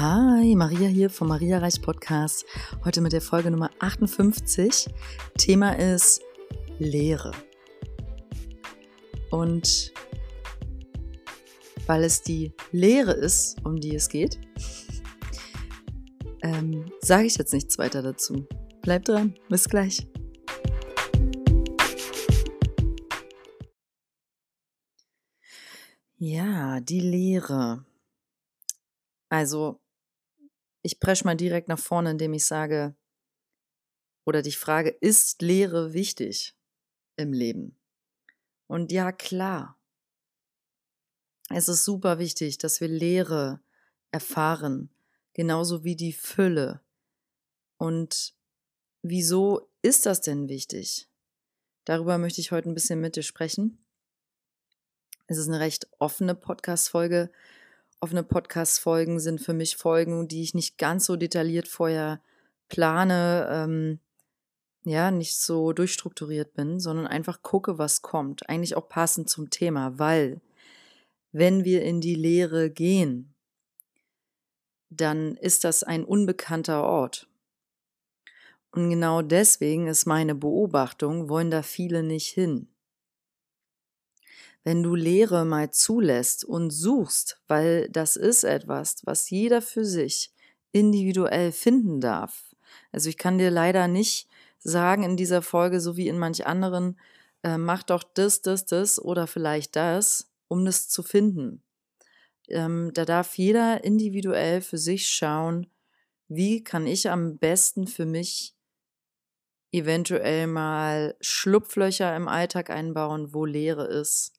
Hi, Maria hier vom Maria Reich Podcast. Heute mit der Folge Nummer 58. Thema ist Lehre. Und weil es die Lehre ist, um die es geht, ähm, sage ich jetzt nichts weiter dazu. Bleibt dran, bis gleich. Ja, die Lehre. Also, ich presche mal direkt nach vorne, indem ich sage oder dich frage, ist Lehre wichtig im Leben? Und ja, klar. Es ist super wichtig, dass wir Lehre erfahren, genauso wie die Fülle. Und wieso ist das denn wichtig? Darüber möchte ich heute ein bisschen mit dir sprechen. Es ist eine recht offene Podcast-Folge offene Podcast-Folgen sind für mich Folgen, die ich nicht ganz so detailliert vorher plane, ähm, ja, nicht so durchstrukturiert bin, sondern einfach gucke, was kommt. Eigentlich auch passend zum Thema, weil wenn wir in die Lehre gehen, dann ist das ein unbekannter Ort. Und genau deswegen ist meine Beobachtung, wollen da viele nicht hin wenn du Lehre mal zulässt und suchst, weil das ist etwas, was jeder für sich individuell finden darf. Also ich kann dir leider nicht sagen in dieser Folge, so wie in manch anderen, äh, mach doch das, das, das oder vielleicht das, um das zu finden. Ähm, da darf jeder individuell für sich schauen, wie kann ich am besten für mich eventuell mal Schlupflöcher im Alltag einbauen, wo Leere ist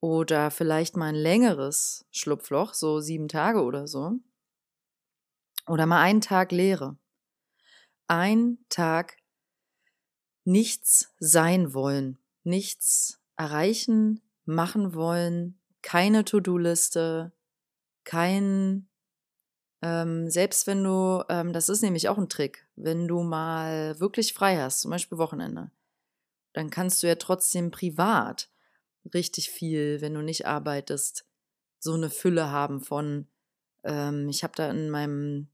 oder vielleicht mal ein längeres Schlupfloch, so sieben Tage oder so. Oder mal einen Tag Leere. Ein Tag nichts sein wollen, nichts erreichen, machen wollen, keine To-Do-Liste, kein, ähm, selbst wenn du, ähm, das ist nämlich auch ein Trick, wenn du mal wirklich frei hast, zum Beispiel Wochenende, dann kannst du ja trotzdem privat richtig viel, wenn du nicht arbeitest, so eine Fülle haben von, ähm, ich habe da in meinem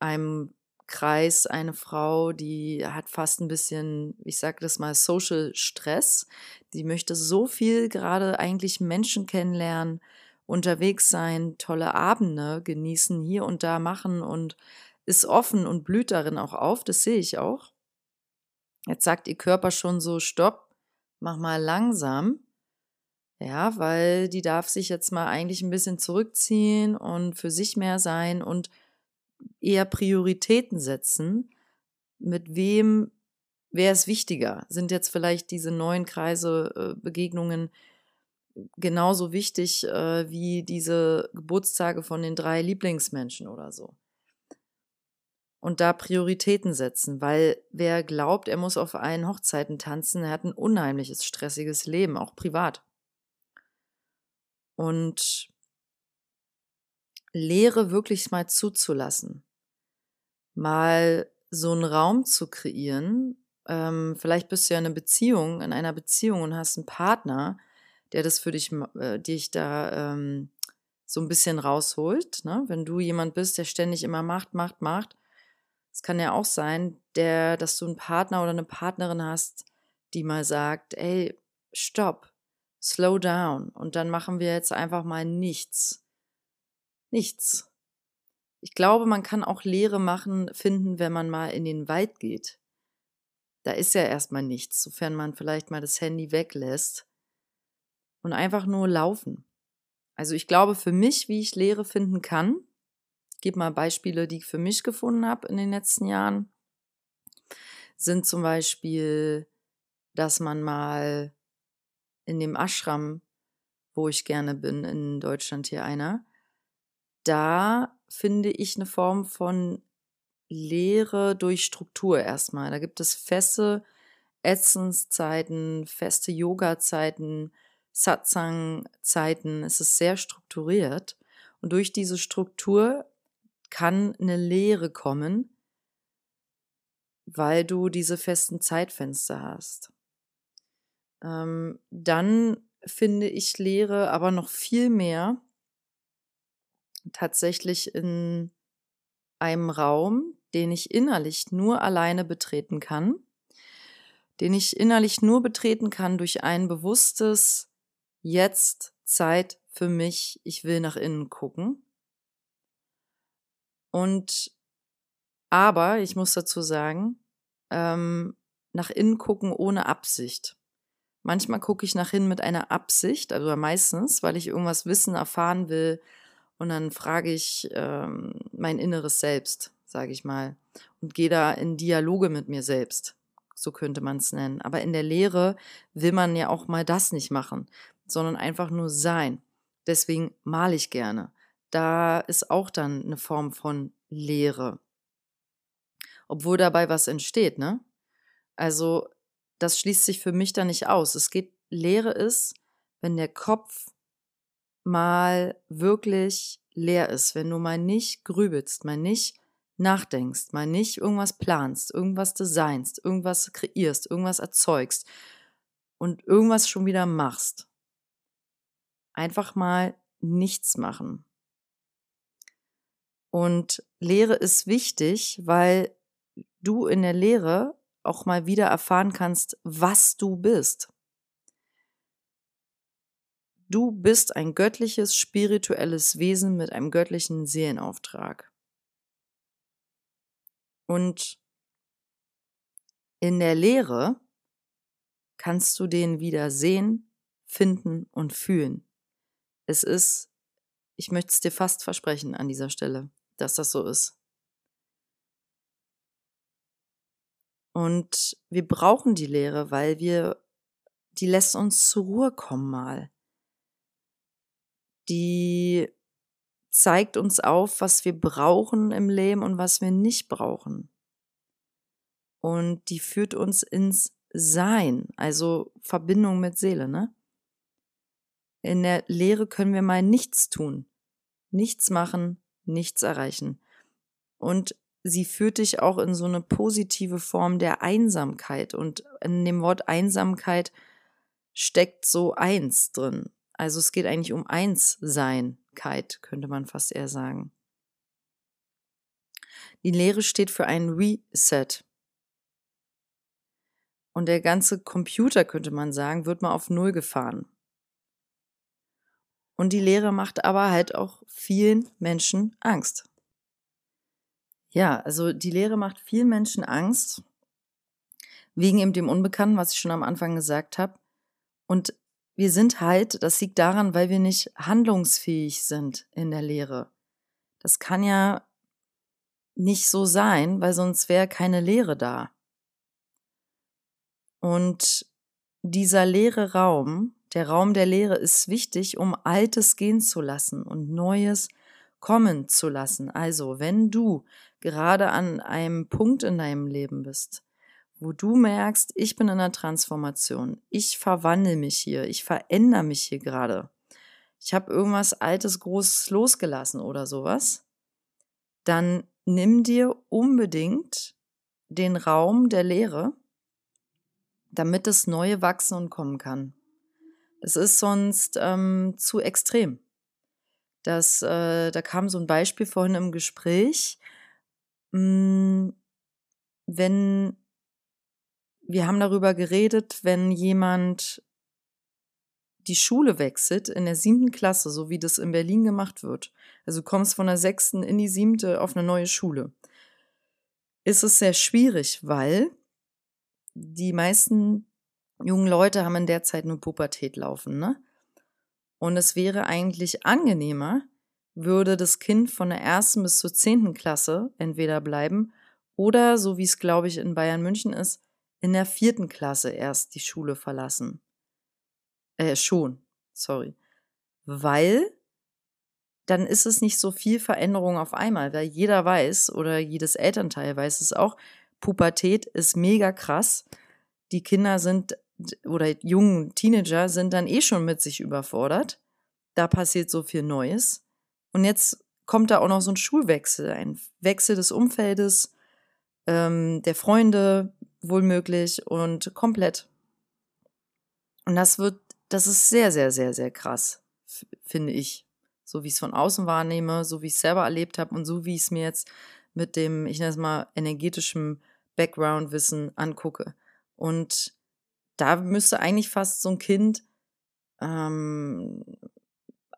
einem Kreis eine Frau, die hat fast ein bisschen, ich sage das mal, Social Stress. Die möchte so viel gerade eigentlich Menschen kennenlernen, unterwegs sein, tolle Abende genießen, hier und da machen und ist offen und blüht darin auch auf. Das sehe ich auch. Jetzt sagt ihr Körper schon so, stopp, mach mal langsam. Ja, weil die darf sich jetzt mal eigentlich ein bisschen zurückziehen und für sich mehr sein und eher Prioritäten setzen. Mit wem wäre es wichtiger? Sind jetzt vielleicht diese neuen Kreise, äh, Begegnungen genauso wichtig äh, wie diese Geburtstage von den drei Lieblingsmenschen oder so? Und da Prioritäten setzen, weil wer glaubt, er muss auf allen Hochzeiten tanzen, er hat ein unheimliches, stressiges Leben, auch privat und Lehre wirklich mal zuzulassen, mal so einen Raum zu kreieren. Ähm, vielleicht bist du ja in einer Beziehung, in einer Beziehung und hast einen Partner, der das für dich, äh, dich da ähm, so ein bisschen rausholt. Ne? Wenn du jemand bist, der ständig immer macht, macht, macht, es kann ja auch sein, der, dass du einen Partner oder eine Partnerin hast, die mal sagt, ey, stopp, slow down und dann machen wir jetzt einfach mal nichts. Nichts. Ich glaube, man kann auch Lehre machen, finden, wenn man mal in den Wald geht. Da ist ja erstmal nichts, sofern man vielleicht mal das Handy weglässt und einfach nur laufen. Also ich glaube für mich, wie ich Lehre finden kann, ich gebe mal Beispiele, die ich für mich gefunden habe in den letzten Jahren, sind zum Beispiel, dass man mal in dem Ashram, wo ich gerne bin, in Deutschland hier einer, da finde ich eine Form von Lehre durch Struktur erstmal. Da gibt es feste Essenszeiten, feste Yoga-Zeiten, Satsang-Zeiten. Es ist sehr strukturiert. Und durch diese Struktur kann eine Lehre kommen, weil du diese festen Zeitfenster hast. Ähm, dann finde ich Lehre aber noch viel mehr tatsächlich in einem Raum, den ich innerlich nur alleine betreten kann, den ich innerlich nur betreten kann durch ein bewusstes Jetzt Zeit für mich, ich will nach innen gucken. Und aber ich muss dazu sagen, ähm, nach innen gucken ohne Absicht. Manchmal gucke ich nach innen mit einer Absicht, also meistens, weil ich irgendwas wissen, erfahren will. Und dann frage ich ähm, mein inneres Selbst, sage ich mal, und gehe da in Dialoge mit mir selbst. So könnte man es nennen. Aber in der Lehre will man ja auch mal das nicht machen, sondern einfach nur sein. Deswegen male ich gerne. Da ist auch dann eine Form von Lehre. Obwohl dabei was entsteht, ne? Also, das schließt sich für mich da nicht aus. Es geht, Lehre ist, wenn der Kopf mal wirklich leer ist, wenn du mal nicht grübelst, mal nicht nachdenkst, mal nicht irgendwas planst, irgendwas designst, irgendwas kreierst, irgendwas erzeugst und irgendwas schon wieder machst. Einfach mal nichts machen. Und Lehre ist wichtig, weil du in der Lehre auch mal wieder erfahren kannst, was du bist. Du bist ein göttliches, spirituelles Wesen mit einem göttlichen Seelenauftrag. Und in der Lehre kannst du den wieder sehen, finden und fühlen. Es ist, ich möchte es dir fast versprechen an dieser Stelle, dass das so ist. Und wir brauchen die Lehre, weil wir, die lässt uns zur Ruhe kommen mal. Die zeigt uns auf, was wir brauchen im Leben und was wir nicht brauchen. Und die führt uns ins Sein, also Verbindung mit Seele, ne? In der Lehre können wir mal nichts tun, nichts machen, nichts erreichen. Und sie führt dich auch in so eine positive Form der Einsamkeit. Und in dem Wort Einsamkeit steckt so eins drin. Also es geht eigentlich um Einsseinkeit, könnte man fast eher sagen. Die Lehre steht für ein Reset. Und der ganze Computer, könnte man sagen, wird mal auf Null gefahren. Und die Lehre macht aber halt auch vielen Menschen Angst. Ja, also die Lehre macht vielen Menschen Angst, wegen eben dem Unbekannten, was ich schon am Anfang gesagt habe. Und wir sind halt, das liegt daran, weil wir nicht handlungsfähig sind in der Lehre. Das kann ja nicht so sein, weil sonst wäre keine Lehre da. Und dieser leere Raum, der Raum der Lehre ist wichtig, um Altes gehen zu lassen und Neues kommen zu lassen. Also, wenn du gerade an einem Punkt in deinem Leben bist, wo du merkst, ich bin in einer Transformation, ich verwandle mich hier, ich verändere mich hier gerade, ich habe irgendwas Altes, Großes losgelassen oder sowas, dann nimm dir unbedingt den Raum der Lehre, damit das Neue wachsen und kommen kann. Das ist sonst ähm, zu extrem. Das, äh, da kam so ein Beispiel vorhin im Gespräch. Hm, wenn wir haben darüber geredet, wenn jemand die Schule wechselt in der siebten Klasse, so wie das in Berlin gemacht wird. Also du kommst von der sechsten in die siebte auf eine neue Schule. Ist es sehr schwierig, weil die meisten jungen Leute haben in der Zeit nur Pubertät laufen, ne? Und es wäre eigentlich angenehmer, würde das Kind von der ersten bis zur zehnten Klasse entweder bleiben oder, so wie es glaube ich in Bayern München ist, in der vierten Klasse erst die Schule verlassen. Äh, schon, sorry. Weil dann ist es nicht so viel Veränderung auf einmal, weil jeder weiß oder jedes Elternteil weiß es auch, Pubertät ist mega krass. Die Kinder sind oder jungen Teenager sind dann eh schon mit sich überfordert. Da passiert so viel Neues. Und jetzt kommt da auch noch so ein Schulwechsel, ein Wechsel des Umfeldes, ähm, der Freunde wohlmöglich und komplett. Und das wird, das ist sehr, sehr, sehr, sehr krass, finde ich. So wie ich es von außen wahrnehme, so wie ich es selber erlebt habe und so wie ich es mir jetzt mit dem, ich nenne es mal, energetischen Background-Wissen angucke. Und da müsste eigentlich fast so ein Kind ähm,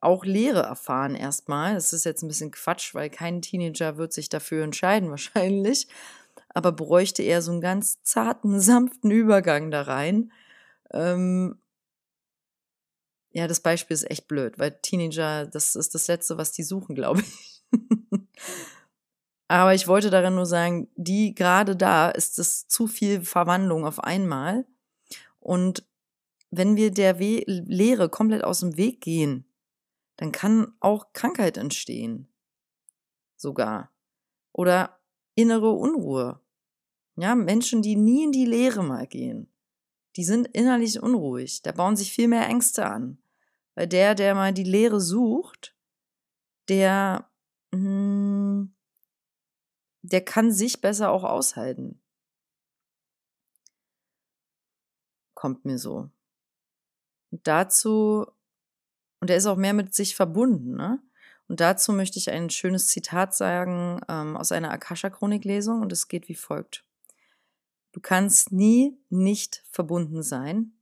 auch Lehre erfahren erstmal. Das ist jetzt ein bisschen Quatsch, weil kein Teenager wird sich dafür entscheiden wahrscheinlich, aber bräuchte eher so einen ganz zarten, sanften Übergang da rein. Ähm, ja, das Beispiel ist echt blöd, weil Teenager, das ist das Letzte, was die suchen, glaube ich. Aber ich wollte darin nur sagen, die gerade da ist es zu viel Verwandlung auf einmal. Und wenn wir der We Lehre komplett aus dem Weg gehen, dann kann auch Krankheit entstehen. Sogar. Oder innere Unruhe. Ja, Menschen, die nie in die Lehre mal gehen, die sind innerlich unruhig. Da bauen sich viel mehr Ängste an. Weil der, der mal die Lehre sucht, der, hm, der kann sich besser auch aushalten. Kommt mir so. Und dazu, und er ist auch mehr mit sich verbunden, ne? Und dazu möchte ich ein schönes Zitat sagen ähm, aus einer Akasha-Chronik-Lesung und es geht wie folgt. Du kannst nie nicht verbunden sein.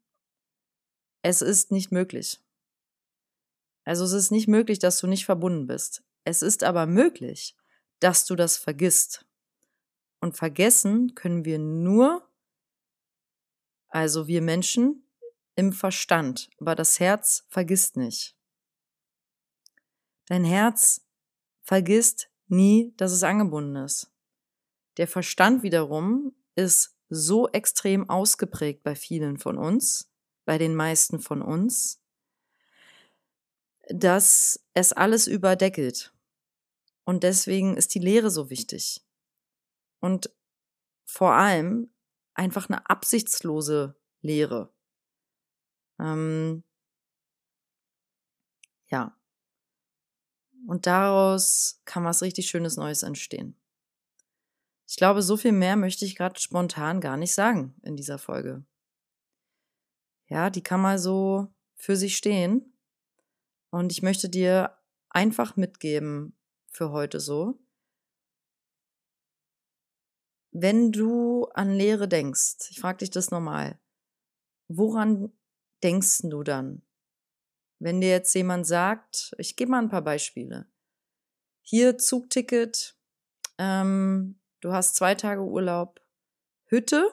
Es ist nicht möglich. Also es ist nicht möglich, dass du nicht verbunden bist. Es ist aber möglich, dass du das vergisst. Und vergessen können wir nur, also wir Menschen, im Verstand, aber das Herz vergisst nicht. Dein Herz vergisst nie, dass es angebunden ist. Der Verstand wiederum ist so extrem ausgeprägt bei vielen von uns, bei den meisten von uns, dass es alles überdeckelt. Und deswegen ist die Lehre so wichtig. Und vor allem einfach eine absichtslose Lehre. Ähm, ja. Und daraus kann was richtig Schönes Neues entstehen. Ich glaube, so viel mehr möchte ich gerade spontan gar nicht sagen in dieser Folge. Ja, die kann mal so für sich stehen. Und ich möchte dir einfach mitgeben für heute so. Wenn du an Lehre denkst, ich frage dich das nochmal, woran denkst du dann? Wenn dir jetzt jemand sagt, ich gebe mal ein paar Beispiele. Hier Zugticket, ähm, du hast zwei Tage Urlaub, Hütte.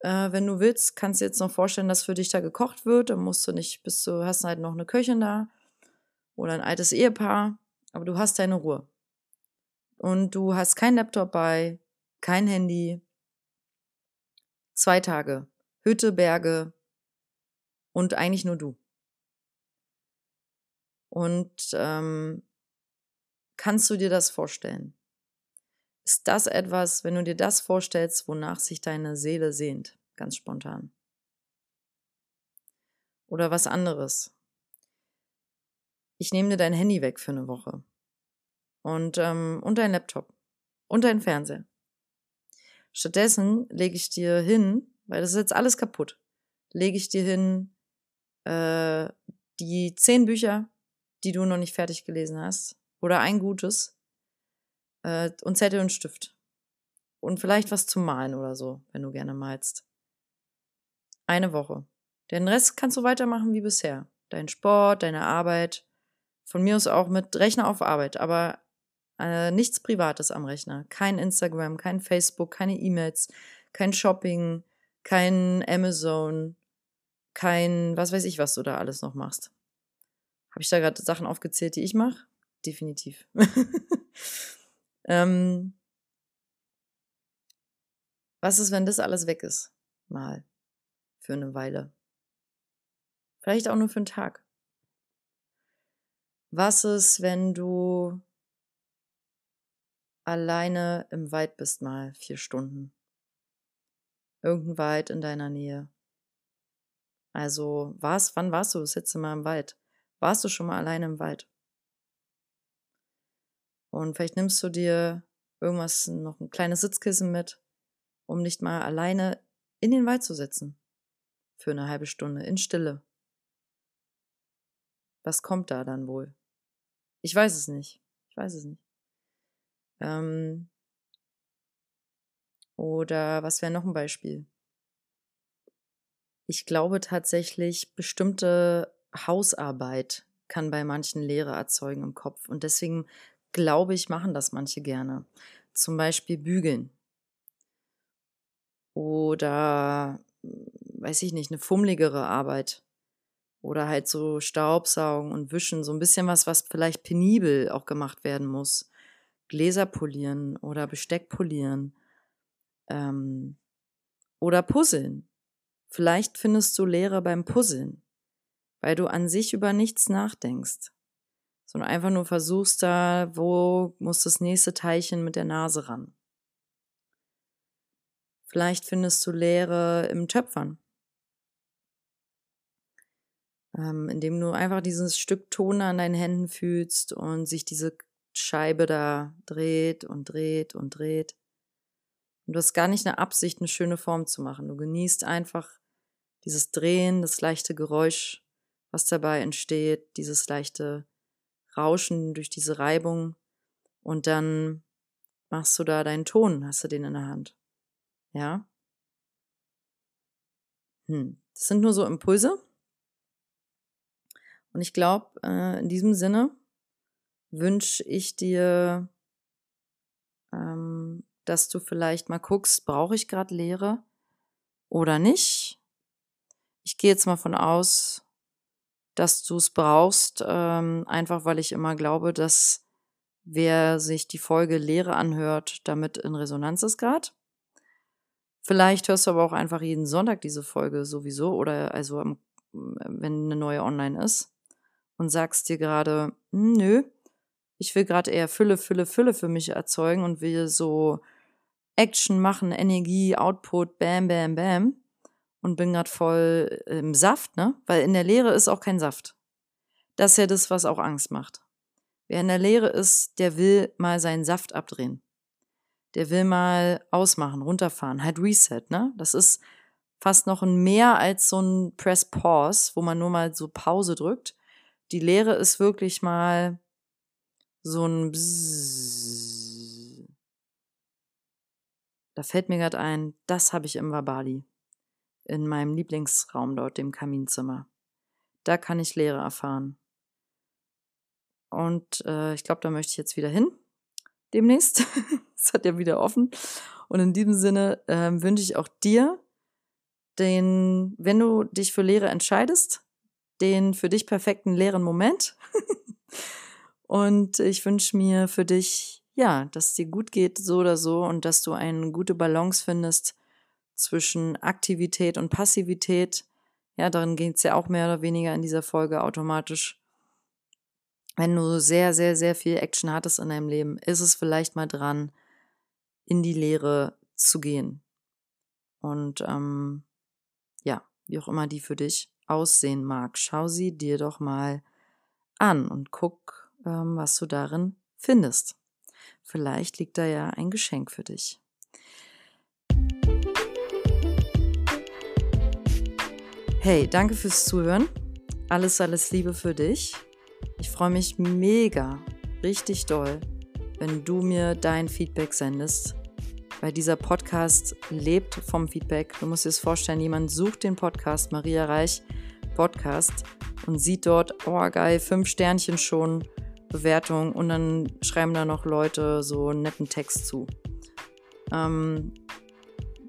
Äh, wenn du willst, kannst du jetzt noch vorstellen, dass für dich da gekocht wird. Dann musst du nicht, bist du hast halt noch eine Köchin da oder ein altes Ehepaar, aber du hast deine Ruhe. Und du hast kein Laptop bei, kein Handy. Zwei Tage. Hütte, Berge und eigentlich nur du. Und ähm, kannst du dir das vorstellen? Ist das etwas, wenn du dir das vorstellst, wonach sich deine Seele sehnt, ganz spontan? Oder was anderes? Ich nehme dir dein Handy weg für eine Woche. Und, ähm, und dein Laptop. Und dein Fernseher. Stattdessen lege ich dir hin, weil das ist jetzt alles kaputt, lege ich dir hin äh, die zehn Bücher, die du noch nicht fertig gelesen hast, oder ein gutes, äh, und Zettel und Stift. Und vielleicht was zum Malen oder so, wenn du gerne malst. Eine Woche. Den Rest kannst du weitermachen wie bisher. Dein Sport, deine Arbeit. Von mir aus auch mit Rechner auf Arbeit, aber äh, nichts Privates am Rechner. Kein Instagram, kein Facebook, keine E-Mails, kein Shopping, kein Amazon, kein, was weiß ich, was du da alles noch machst. Habe ich da gerade Sachen aufgezählt, die ich mache? Definitiv. ähm, was ist, wenn das alles weg ist? Mal. Für eine Weile. Vielleicht auch nur für einen Tag. Was ist, wenn du alleine im Wald bist mal vier Stunden. Irgendein Wald in deiner Nähe. Also, was, wann warst du das letzte Mal im Wald? Warst du schon mal alleine im Wald? Und vielleicht nimmst du dir irgendwas, noch ein kleines Sitzkissen mit, um nicht mal alleine in den Wald zu sitzen. Für eine halbe Stunde, in Stille. Was kommt da dann wohl? Ich weiß es nicht. Ich weiß es nicht. Ähm, oder was wäre noch ein Beispiel? Ich glaube tatsächlich, bestimmte Hausarbeit kann bei manchen Leere erzeugen im Kopf. Und deswegen glaube ich, machen das manche gerne. Zum Beispiel bügeln. Oder, weiß ich nicht, eine fummligere Arbeit. Oder halt so Staubsaugen und Wischen. So ein bisschen was, was vielleicht penibel auch gemacht werden muss. Gläser polieren oder Besteck polieren. Ähm, oder puzzeln. Vielleicht findest du Lehre beim Puzzeln, weil du an sich über nichts nachdenkst, sondern einfach nur versuchst da, wo muss das nächste Teilchen mit der Nase ran. Vielleicht findest du Lehre im Töpfern, ähm, indem du einfach dieses Stück Ton an deinen Händen fühlst und sich diese Scheibe da dreht und dreht und dreht. Und du hast gar nicht eine Absicht, eine schöne Form zu machen. Du genießt einfach dieses Drehen, das leichte Geräusch, was dabei entsteht, dieses leichte Rauschen durch diese Reibung. Und dann machst du da deinen Ton, hast du den in der Hand. Ja? Hm. Das sind nur so Impulse. Und ich glaube, äh, in diesem Sinne wünsche ich dir ähm, dass du vielleicht mal guckst, brauche ich gerade Lehre oder nicht. Ich gehe jetzt mal von aus, dass du es brauchst, ähm, einfach weil ich immer glaube, dass wer sich die Folge Lehre anhört, damit in Resonanz ist gerade. Vielleicht hörst du aber auch einfach jeden Sonntag diese Folge sowieso oder also wenn eine neue online ist und sagst dir gerade, hm, nö, ich will gerade eher Fülle, Fülle, Fülle für mich erzeugen und will so Action machen, Energie, Output, bam, bam, bam. Und bin gerade voll im Saft, ne? Weil in der Lehre ist auch kein Saft. Das ist ja das, was auch Angst macht. Wer in der Lehre ist, der will mal seinen Saft abdrehen. Der will mal ausmachen, runterfahren, halt Reset, ne? Das ist fast noch ein mehr als so ein Press Pause, wo man nur mal so Pause drückt. Die Lehre ist wirklich mal so ein Bzzz da fällt mir gerade ein, das habe ich im Wabali. In meinem Lieblingsraum dort, dem Kaminzimmer. Da kann ich Lehre erfahren. Und äh, ich glaube, da möchte ich jetzt wieder hin. Demnächst. Es hat ja wieder offen. Und in diesem Sinne äh, wünsche ich auch dir den, wenn du dich für Lehre entscheidest, den für dich perfekten leeren Moment. Und ich wünsche mir für dich ja, dass es dir gut geht, so oder so, und dass du eine gute Balance findest zwischen Aktivität und Passivität. Ja, darin geht es ja auch mehr oder weniger in dieser Folge automatisch. Wenn du sehr, sehr, sehr viel Action hattest in deinem Leben, ist es vielleicht mal dran, in die Lehre zu gehen. Und ähm, ja, wie auch immer die für dich aussehen mag, schau sie dir doch mal an und guck, was du darin findest. Vielleicht liegt da ja ein Geschenk für dich. Hey, danke fürs Zuhören. Alles, alles Liebe für dich. Ich freue mich mega, richtig doll, wenn du mir dein Feedback sendest. Weil dieser Podcast lebt vom Feedback. Du musst dir das vorstellen, jemand sucht den Podcast Maria Reich Podcast und sieht dort, oh geil, fünf Sternchen schon Bewertung und dann schreiben da noch Leute so einen netten Text zu. Ähm,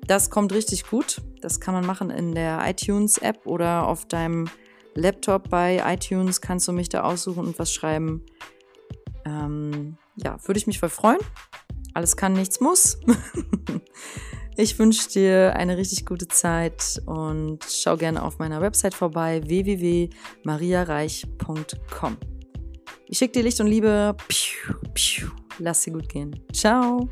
das kommt richtig gut. Das kann man machen in der iTunes-App oder auf deinem Laptop bei iTunes kannst du mich da aussuchen und was schreiben. Ähm, ja, würde ich mich voll freuen. Alles kann, nichts muss. ich wünsche dir eine richtig gute Zeit und schau gerne auf meiner Website vorbei www.mariareich.com. Ich schicke dir Licht und Liebe. Piu, piu. Lass sie gut gehen. Ciao.